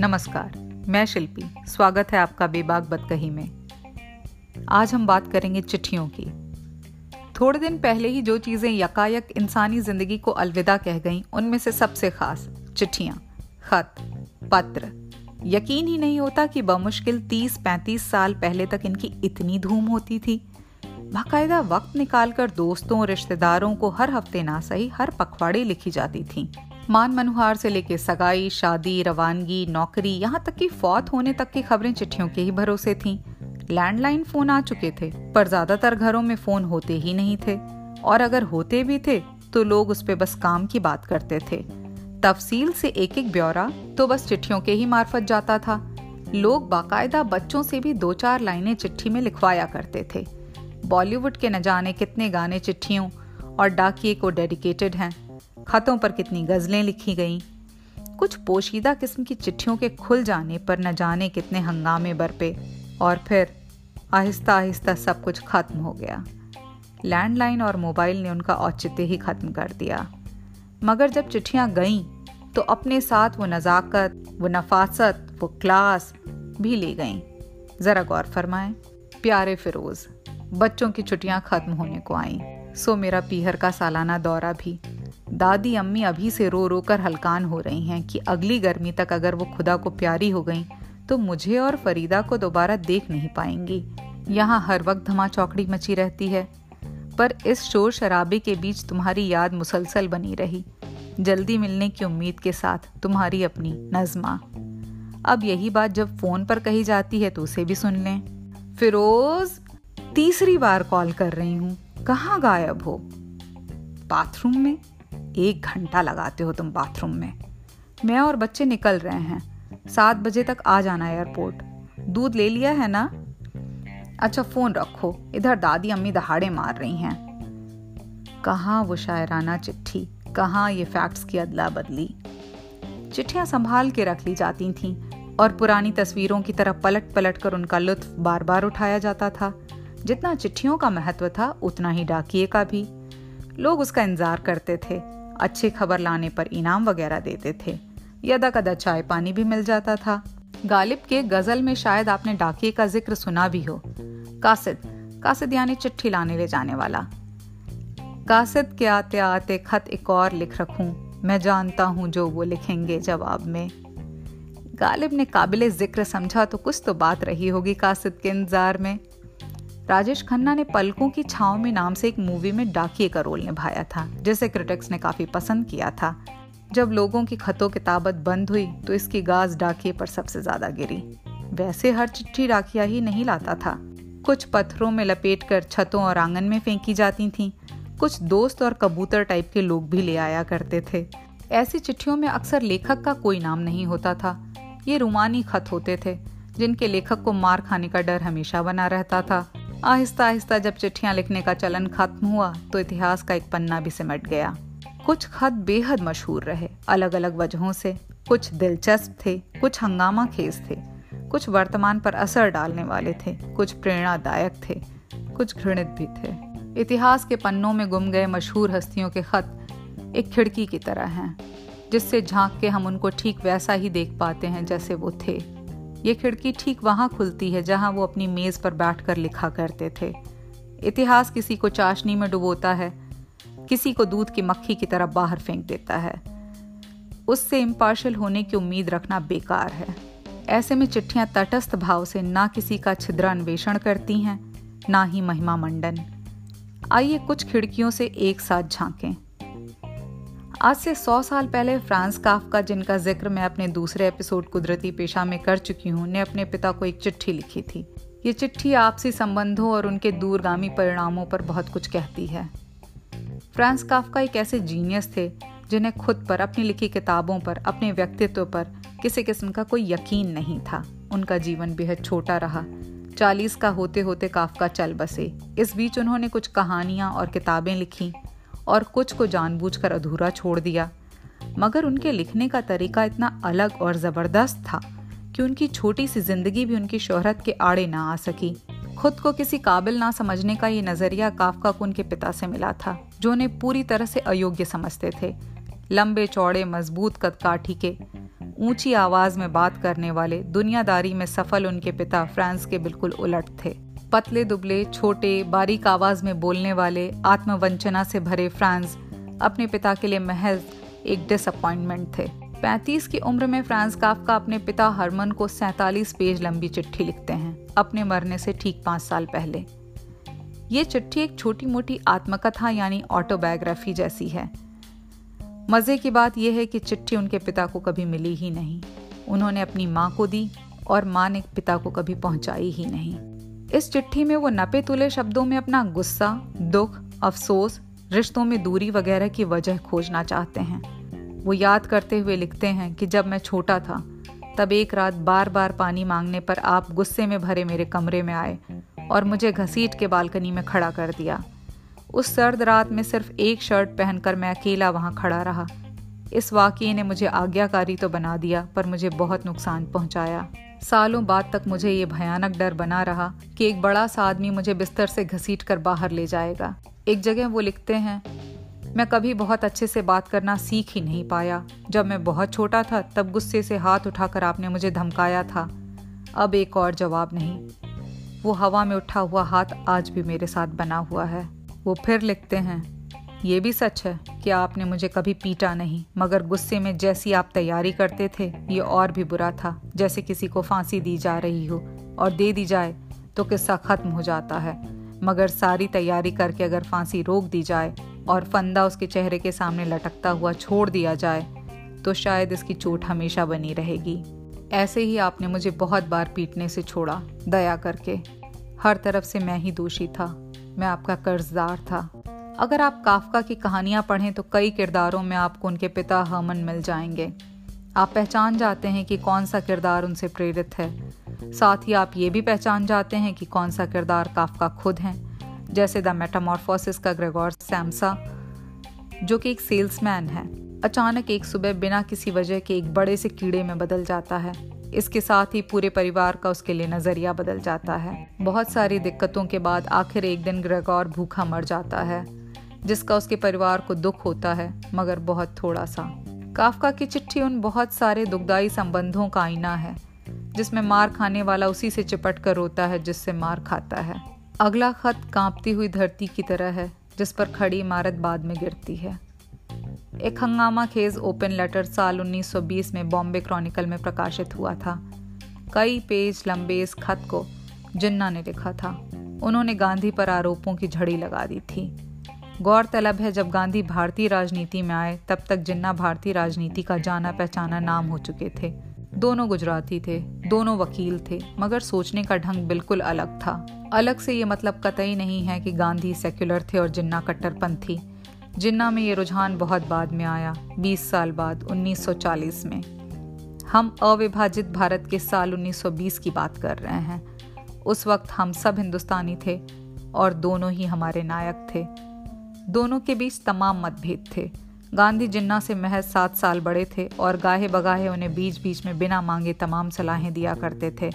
नमस्कार, मैं शिल्पी। स्वागत है आपका बेबाग बदकही में। आज हम बात करेंगे चिट्ठियों की। थोड़े दिन पहले ही जो चीज़ें यकायक इंसानी ज़िंदगी को अलविदा कह गईं, उनमें से सबसे खास, चिट्ठियाँ। खत, पत्र। यकीन ही नहीं होता कि बमुश्किल 30-35 साल पहले तक इनकी इतनी धूम होती थी। बाकायदा वक्त निकालकर दोस्तों, रिश्तेदारों को हर हफ़्ते ना सही हर पखवाड़े लिखी जाती थी। मान मनुहार से लेके सगाई, शादी, रवानगी, नौकरी, यहाँ तक कि फौत होने तक की खबरें चिट्ठियों के ही भरोसे थीं। लैंडलाइन फ़ोन आ चुके थे, पर ज़्यादातर घरों में फ़ोन होते ही नहीं थे। और अगर होते भी थे तो लोग उस पर बस काम की बात करते थे। तफसील से एक एक ब्यौरा तो बस चिट्ठियों के ही मार्फत जाता था। लोग बाकायदा बच्चों से भी दो चार लाइनें चिट्ठी में लिखवाया करते थे। बॉलीवुड के न जाने कितने गाने चिट्ठियों और डाकिए को डेडिकेटेड हैं। खतों पर कितनी गजलें लिखी गईं। कुछ पोशीदा किस्म की चिट्ठियों के खुल जाने पर न जाने कितने हंगामे बरपे और फिर आहिस्ता आहिस्ता सब कुछ खत्म हो गया। लैंडलाइन और मोबाइल ने उनका औचित्य ही खत्म कर दिया। मगर जब चिट्ठियाँ गईं तो अपने साथ वो नज़ाकत, वो नफासत, वो क्लास भी ले गईं। ज़रा गौर फरमाएँ, प्यारे फिरोज़, बच्चों की छुट्टियाँ खत्म होने को आईं, सो मेरा पीहर का सालाना दौरा भी दादी अम्मी अभी से रो रो कर हलकान हो रही हैं कि अगली गर्मी तक अगर वो खुदा को प्यारी हो गई तो मुझे और फरीदा को दोबारा देख नहीं पाएँगी। यहाँ हर वक्त धमा चौकड़ी मची रहती है, पर इस शोर शराबे के बीच तुम्हारी याद मुसलसल बनी रही। जल्दी मिलने की उम्मीद के साथ तुम्हारी अपनी नजमा। अब यही बात जब फ़ोन पर कही जाती है तो उसे भी सुन लें। फिरोज, तीसरी बार कॉल कर रही हूँ। कहाँ गायब हो? बाथरूम में? एक घंटा लगाते हो तुम बाथरूम में। मैं और बच्चे निकल रहे हैं। सात बजे तक आ जाना एयरपोर्ट। दूध ले लिया है ना? अच्छा फ़ोन रखो। इधर दादी अम्मी दहाड़े मार रही हैं। कहाँ वो शायराना चिट्ठी? कहाँ ये फैक्ट्स की अदला बदली चिट्ठियाँ संभाल के रख ली जाती थीं और पुरानी तस्वीरों की तरह पलट पलट कर उनका लुत्फ बार बार उठाया जाता था। जितना चिट्ठियों का महत्व था, उतना ही डाकिए का भी। लोग उसका इंतज़ार करते थे। अच्छी खबर लाने पर इनाम वगैरह देते थे। यदा कदा चाय पानी भी मिल जाता था। गालिब के गज़ल में शायद आपने डाकिए का ज़िक्र सुना भी हो। कासिद कासिद यानी चिट्ठी लाने ले जाने वाला। कासिद के आते आते खत एक और लिख रखूँ। मैं जानता हूँ जो वो लिखेंगे जवाब में। गालिब ने काबिल ज़िक्र समझा तो कुछ तो बात रही होगी कासिद के इंतज़ार में। राजेश खन्ना ने पलकों की छाव में नाम से एक मूवी में डाकिए का रोल निभाया था, जिसे क्रिटिक्स ने काफ़ी पसंद किया था। जब लोगों की खतों किताबत बंद हुई तो इसकी गाज डाकिए पर सबसे ज़्यादा गिरी। वैसे हर चिट्ठी डाकिया ही नहीं लाता था। कुछ पत्थरों में लपेट कर छतों और आँगन में फेंकी जाती थीं। कुछ दोस्त और कबूतर टाइप के लोग भी ले आया करते थे। ऐसी चिट्ठियों में अक्सर लेखक का कोई नाम नहीं होता था। ये रुमानी खत होते थे, जिनके लेखक को मार खाने का डर हमेशा बना रहता था। आहिस्ता आहिस्ता जब चिट्ठियाँ लिखने का चलन खत्म हुआ तो इतिहास का एक पन्ना भी सिमट गया। कुछ खत बेहद मशहूर रहे अलग अलग वजहों से। कुछ दिलचस्प थे, कुछ हंगामा खेज थे। कुछ वर्तमान पर असर डालने वाले थे, कुछ प्रेरणादायक थे, कुछ घृणित भी थे। इतिहास के पन्नों में गुम गए मशहूर हस्तियों के खत एक खिड़की की तरह हैं, जिससे झाँक के हम उनको ठीक वैसा ही देख पाते हैं जैसे वो थे। ये खिड़की ठीक वहाँ खुलती है जहाँ वो अपनी मेज पर बैठकर लिखा करते थे। इतिहास किसी को चाशनी में डुबोता है, किसी को दूध की मक्खी की तरह बाहर फेंक देता है। उससे इम्पार्शल होने की उम्मीद रखना बेकार है। ऐसे में चिट्ठियाँ तटस्थ भाव से ना किसी का छिद्रान्वेषण करती हैं, ना ही महिमा मंडन। आइए कुछ खिड़कियों से एक साथ झांकें। आज से सौ साल पहले फ्रांस काफका, जिनका ज़िक्र मैं अपने दूसरे एपिसोड कुदरती पेशा में कर चुकी हूँ, ने अपने पिता को एक चिट्ठी लिखी थी। ये चिट्ठी आपसी संबंधों और उनके दूरगामी परिणामों पर बहुत कुछ कहती है। फ्रांस काफका एक ऐसे जीनियस थे, जिन्हें खुद पर, अपनी लिखी किताबों पर, अपने व्यक्तित्व पर किसी किस्म का कोई यकीन नहीं था। उनका जीवन बेहद छोटा रहा। चालीस का होते होते काफका चल बसे। इस बीच उन्होंने कुछ कहानियाँ और किताबें लिखी। और कुछ को जानबूझकर अधूरा छोड़ दिया। मगर उनके लिखने का तरीका इतना अलग और ज़बरदस्त था कि उनकी छोटी सी ज़िंदगी भी उनकी शोहरत के आड़े ना आ सकी। खुद को किसी काबिल ना समझने का ये नज़रिया काफका को उनके पिता से मिला था, जो उन्हें पूरी तरह से अयोग्य समझते थे। लंबे, चौड़े, मज़बूत कद काठी के, ऊँची आवाज़ में बात करने वाले, दुनियादारी में सफल उनके पिता फ्रांस के बिल्कुल उलट थे। पतले दुबले, छोटे, बारीक आवाज़ में बोलने वाले, आत्मवंचना से भरे फ्रांस अपने पिता के लिए महज एक डिसअपॉइंटमेंट थे। 35 की उम्र में फ्रांस काफका अपने पिता हरमन को 47 पेज लंबी चिट्ठी लिखते हैं, अपने मरने से ठीक पाँच साल पहले। ये चिट्ठी एक छोटी मोटी आत्मकथा यानी ऑटोबायोग्राफी जैसी है। मज़े की बात यह है कि चिट्ठी उनके पिता को कभी मिली ही नहीं। उन्होंने अपनी माँ को दी और माँ ने पिता को कभी पहुंचाई ही नहीं। इस चिट्ठी में वो नपे तुले शब्दों में अपना गुस्सा, दुख, अफसोस, रिश्तों में दूरी वगैरह की वजह खोजना चाहते हैं। वो याद करते हुए लिखते हैं कि जब मैं छोटा था, तब एक रात बार बार पानी मांगने पर आप गुस्से में भरे मेरे कमरे में आए और मुझे घसीट के बालकनी में खड़ा कर दिया। उस सर्द रात में सिर्फ़ एक शर्ट पहनकर मैं अकेला वहाँ खड़ा रहा। इस वाक्य ने मुझे आज्ञाकारी तो बना दिया, पर मुझे बहुत नुकसान पहुँचाया। सालों बाद तक मुझे ये भयानक डर बना रहा कि एक बड़ा सा आदमी मुझे बिस्तर से घसीट कर बाहर ले जाएगा। एक जगह वो लिखते हैं, मैं कभी बहुत अच्छे से बात करना सीख ही नहीं पाया। जब मैं बहुत छोटा था, तब गुस्से से हाथ उठाकर आपने मुझे धमकाया था। अब एक और जवाब नहीं। वो हवा में उठा हुआ हाथ आज भी मेरे साथ बना हुआ है। वो फिर लिखते हैं ये भी सच है कि आपने मुझे कभी पीटा नहीं, मगर गुस्से में जैसी आप तैयारी करते थे, ये और भी बुरा था, जैसे किसी को फांसी दी जा रही हो, और दे दी जाए तो किस्सा खत्म हो जाता है। मगर सारी तैयारी करके अगर फांसी रोक दी जाए, और फंदा उसके चेहरे के सामने लटकता हुआ छोड़ दिया जाए तो शायद इसकी चोट हमेशा बनी रहेगी। ऐसे ही आपने मुझे बहुत बार पीटने से छोड़ा, दया करके। हर तरफ़ से मैं ही दोषी था, मैं आपका कर्जदार था। अगर आप काफका की कहानियाँ पढ़ें तो कई किरदारों में आपको उनके पिता हमन मिल जाएँगे। आप पहचान जाते हैं कि कौन सा किरदार उनसे प्रेरित है। साथ ही आप ये भी पहचान जाते हैं कि कौन सा किरदार काफका खुद हैं, जैसे द मेटामॉर्फोसिस का ग्रेगोर सैमसा, जो कि एक सेल्समैन है। अचानक एक सुबह बिना किसी वजह के एक बड़े से कीड़े में बदल जाता है। इसके साथ ही पूरे परिवार का उसके लिए नज़रिया बदल जाता है। बहुत सारी दिक्कतों के बाद आखिर एक दिन ग्रेगोर भूखा मर जाता है। जिसका उसके परिवार को दुख होता है, मगर बहुत थोड़ा सा। काफका की चिट्ठी उन बहुत सारे दुखदाई संबंधों का आईना है, जिसमें मार खाने वाला उसी से चिपट कर रोता है जिससे मार खाता है। अगला खत कांपती हुई धरती की तरह है, जिस पर खड़ी इमारत बाद में गिरती है। एक हंगामा खेज ओपन लेटर साल 1920 में बॉम्बे क्रॉनिकल में प्रकाशित हुआ था। कई पेज लंबे इस खत को जिन्ना ने लिखा था। उन्होंने गांधी पर आरोपों की झड़ी लगा दी थी। गौरतलब है, जब गांधी भारतीय राजनीति में आए, तब तक जिन्ना भारतीय राजनीति का जाना पहचाना नाम हो चुके थे। दोनों गुजराती थे, दोनों वकील थे, मगर सोचने का ढंग बिल्कुल अलग था। अलग से ये मतलब कतई नहीं है कि गांधी सेक्युलर थे और जिन्ना कट्टरपंथी जिन्ना में ये रुझान बहुत बाद में आया 20 साल बाद 1940 में। हम अविभाजित भारत के साल 1920 की बात कर रहे हैं। उस वक्त हम सब हिंदुस्तानी थे और दोनों ही हमारे नायक थे। दोनों के बीच तमाम मतभेद थे। गांधी जिन्ना से महज सात साल बड़े थे और गाहे बगाहे उन्हें बीच बीच में बिना मांगे तमाम सलाहें दिया करते थे।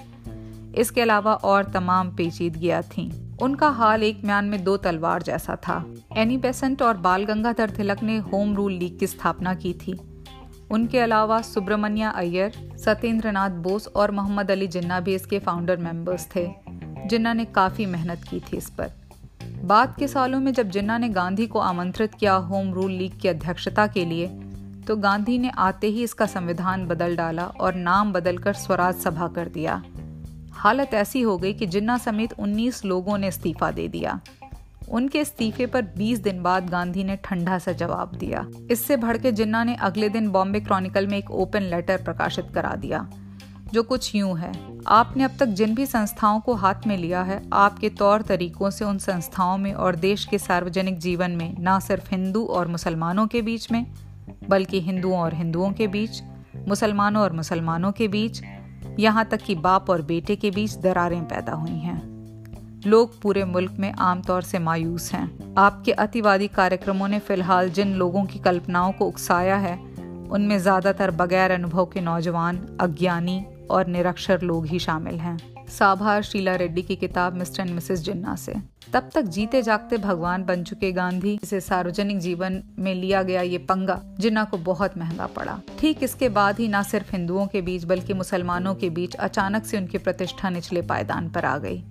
इसके अलावा और तमाम पेचीदगियाँ थीं। उनका हाल एक म्यान में दो तलवार जैसा था। एनी बेसेंट और बाल गंगाधर तिलक ने होम रूल लीग की स्थापना की थी। उनके अलावा सुब्रमण्या अय्यर सत्येंद्र बोस और मोहम्मद अली जिन्ना भी इसके फाउंडर मेंबर्स थे, जिन्ना ने काफ़ी मेहनत की थी इस पर। बाद के सालों में जब जिन्ना ने गांधी को आमंत्रित किया होम रूल लीग की अध्यक्षता के लिए तो गांधी ने आते ही इसका संविधान बदल डाला और नाम बदलकर स्वराज सभा कर दिया। हालत ऐसी हो गई कि जिन्ना समेत 19 लोगों ने इस्तीफा दे दिया। उनके इस्तीफे पर 20 दिन बाद गांधी ने ठंडा सा जवाब दिया। इससे भड़के जिन्ना ने अगले दिन बॉम्बे क्रॉनिकल में एक ओपन लेटर प्रकाशित करा दिया। जो कुछ यूँ है। आपने अब तक जिन भी संस्थाओं को हाथ में लिया है, आपके तौर तरीकों से उन संस्थाओं में और देश के सार्वजनिक जीवन में, न सिर्फ़ हिंदू और मुसलमानों के बीच में, बल्कि हिंदुओं और हिंदुओं के बीच, मुसलमानों और मुसलमानों के बीच, यहाँ तक कि बाप और बेटे के बीच दरारें पैदा हुई हैं। लोग पूरे मुल्क में आमतौर से मायूस हैं। आपके अतिवादी कार्यक्रमों ने फ़िलहाल जिन लोगों की कल्पनाओं को उकसाया है, उनमें ज़्यादातर बगैर अनुभव के नौजवान, अज्ञानी और निरक्षर लोग ही शामिल हैं। साभार शीला रेड्डी की किताब मिस्टर एंड मिसेस जिन्ना से। तब तक जीते जागते भगवान बन चुके गांधी। इसे सार्वजनिक जीवन में लिया गया ये पंगा जिन्ना को बहुत महँगा पड़ा। ठीक इसके बाद ही न सिर्फ़ हिंदुओं के बीच, बल्कि मुसलमानों के बीच अचानक से उनकी प्रतिष्ठा निचले पायदान पर आ गई।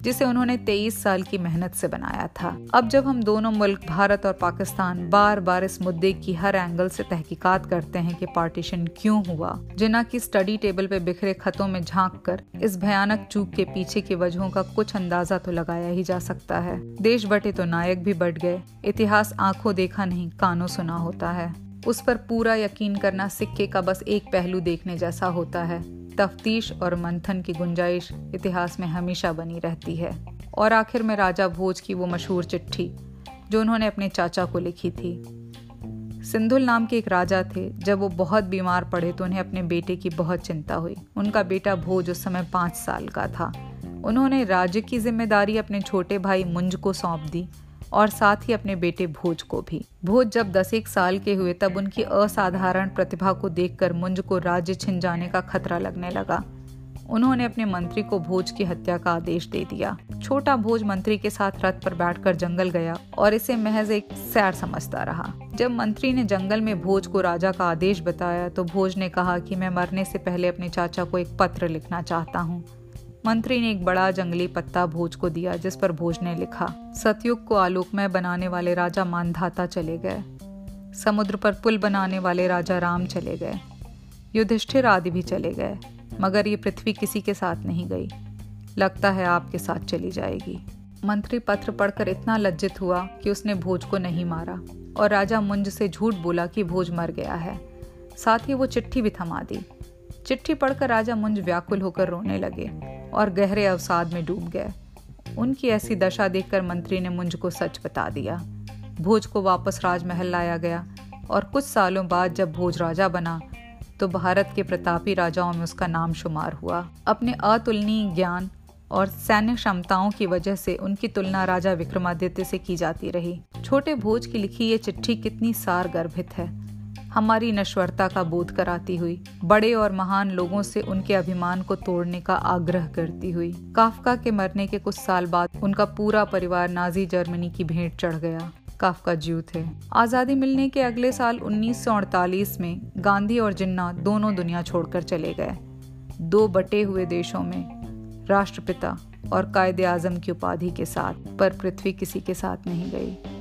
जिसे उन्होंने 23 साल की मेहनत से बनाया था। अब जब हम दोनों मुल्क, भारत और पाकिस्तान बार बार इस मुद्दे की हर एंगल से तहकीकात करते हैं कि पार्टीशन क्यों हुआ, जिना की स्टडी टेबल पे बिखरे खतों में झाँक कर इस भयानक चूक के पीछे की वजहों का कुछ अंदाज़ा तो लगाया ही जा सकता है। देश बटे तो नायक भी बढ़ गए, इतिहास आँखों देखा नहीं, कानों सुना होता है। उस पर पूरा यकीन करना सिक्के का बस एक पहलू देखने जैसा होता है। तफ्तीश और मंथन की गुंजाइश इतिहास में हमेशा बनी रहती है। और आखिर में राजा भोज की वो मशहूर चिट्ठी, जो उन्होंने अपने चाचा को लिखी थी। सिंधुल नाम के एक राजा थे, जब वो बहुत बीमार पड़े तो उन्हें अपने बेटे की बहुत चिंता हुई। उनका बेटा भोज उस समय पाँच साल का था। उन्होंने राज्य की ज़िम्मेदारी अपने छोटे भाई मुंज को सौंप दी। और साथ ही अपने बेटे भोज को भी। भोज जब दस एक साल के हुए, तब उनकी असाधारण प्रतिभा को देखकर मुंज को राज्य छिन जाने का खतरा लगने लगा। उन्होंने अपने मंत्री को भोज की हत्या का आदेश दे दिया। छोटा भोज मंत्री के साथ रथ पर बैठकर जंगल गया और इसे महज एक सैर समझता रहा। जब मंत्री ने जंगल में भोज को राजा का आदेश बताया तो भोज ने कहा कि मैं मरने से पहले अपने चाचा को एक पत्र लिखना चाहता हूँ। मंत्री ने एक बड़ा जंगली पत्ता भोज को दिया, जिस पर भोज ने लिखा, सतयुग को आलोकमय बनाने वाले राजा मानधाता चले गए। समुद्र पर पुल बनाने वाले राजा राम चले गए। युधिष्ठिर आदि भी चले गए, मगर ये पृथ्वी किसी के साथ नहीं गई। लगता है आपके साथ चली जाएगी। मंत्री पत्र पढ़कर इतना लज्जित हुआ कि उसने भोज को नहीं मारा, और राजा मुंज से झूठ बोला कि भोज मर गया है। साथ ही वो चिट्ठी भी थमा दी। चिट्ठी पढ़कर राजा मुंज व्याकुल होकर रोने लगे। और गहरे अवसाद में डूब गए। उनकी ऐसी दशा देखकर मंत्री ने मुंज को सच बता दिया। भोज को वापस राजमहल लाया गया और कुछ सालों बाद जब भोज राजा बना तो भारत के प्रतापी राजाओं में उसका नाम शुमार हुआ। अपने अतुलनीय ज्ञान और सैन्य क्षमताओं की वजह से उनकी तुलना राजा विक्रमादित्य से की जाती रही। छोटे भोज की लिखी ये चिट्ठी कितनी सार गर्भित है। हमारी नश्वरता का बोध कराती हुई, बड़े और महान लोगों से उनके अभिमान को तोड़ने का आग्रह करती हुई, काफका के मरने के कुछ साल बाद उनका पूरा परिवार नाजी जर्मनी की भेंट चढ़ गया। काफका जीव थे आज़ादी मिलने के अगले साल 1948 में गांधी और जिन्ना दोनों दुनिया छोड़कर चले गए। दो बटे हुए देशों में, राष्ट्रपिता और कायदे आज़म की उपाधि के साथ, पर पृथ्वी किसी के साथ नहीं गई।